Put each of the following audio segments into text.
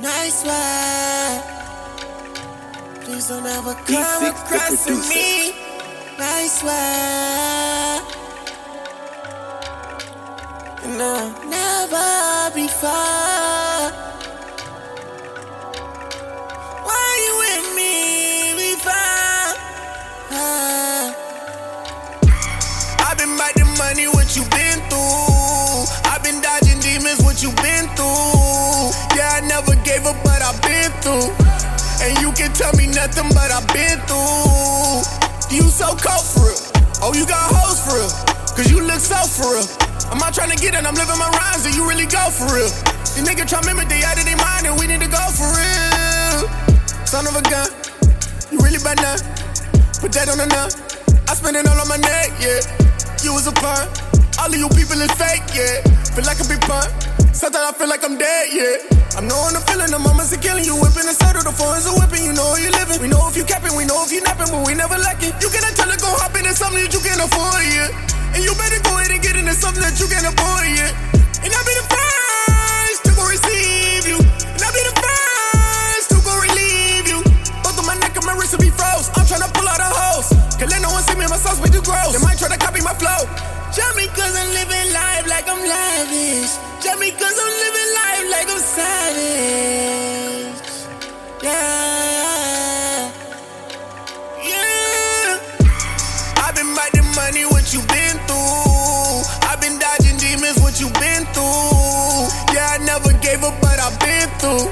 nice one. Please don't ever come D6 across to me. Nice one. No, never before. Why you with me before? Ah. I've been biting money, what you been through? I've been dodging demons, what you been through? But I've been through. You so cold for real. Oh, you got hoes for real. Cause you look so for real. I'm not trying to get it, I'm living my rhymes, and you really go for real. These niggas try mimic, they out of their mind, and we need to go for real. Son of a gun, you really bad now. Put that on the nut. I spend it all on my neck, yeah. You was a pun. All of you people is fake, yeah. Feel like a big pun. Sometimes I feel like I'm dead, yeah. I'm knowing the feeling, the moments of killing you. Whipping the circle, the phones are whipping. You know you living. We know if you capping, we know if you napping, but we never lacking. You cannot tell it, go hop into something that you can afford, yeah. And you better go ahead and get into something that you can afford, yeah. And I'll be the first to go receive you. And I'll be the first to go relieve you. Both of my neck and my wrist will be froze. I'm tryna pull out a hose. Cause let no one see me, my sauce be too gross. They might try to copy my flow. Jump me cause I'm living life like I'm lavish. Like I'm savage. Yeah. Yeah. I've been biting money, what you been through? I've been dodging demons, what you been through? Yeah, I never gave up, but I've been through.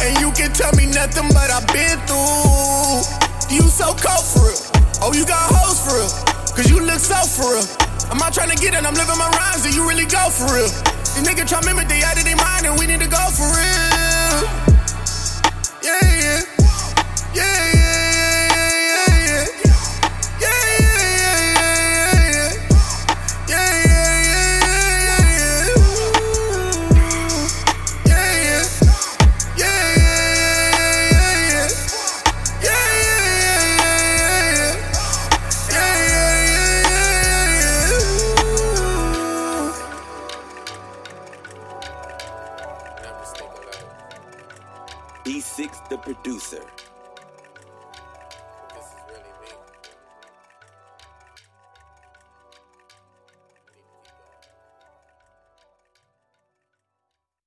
And you can tell me nothing, but I've been through. You so cold for real. Oh, you got hoes for real. Cause you look so for real. I'm not trying to get it, I'm living my rhymes, and you really go for real. These niggas try mimic, they out of D6 the producer.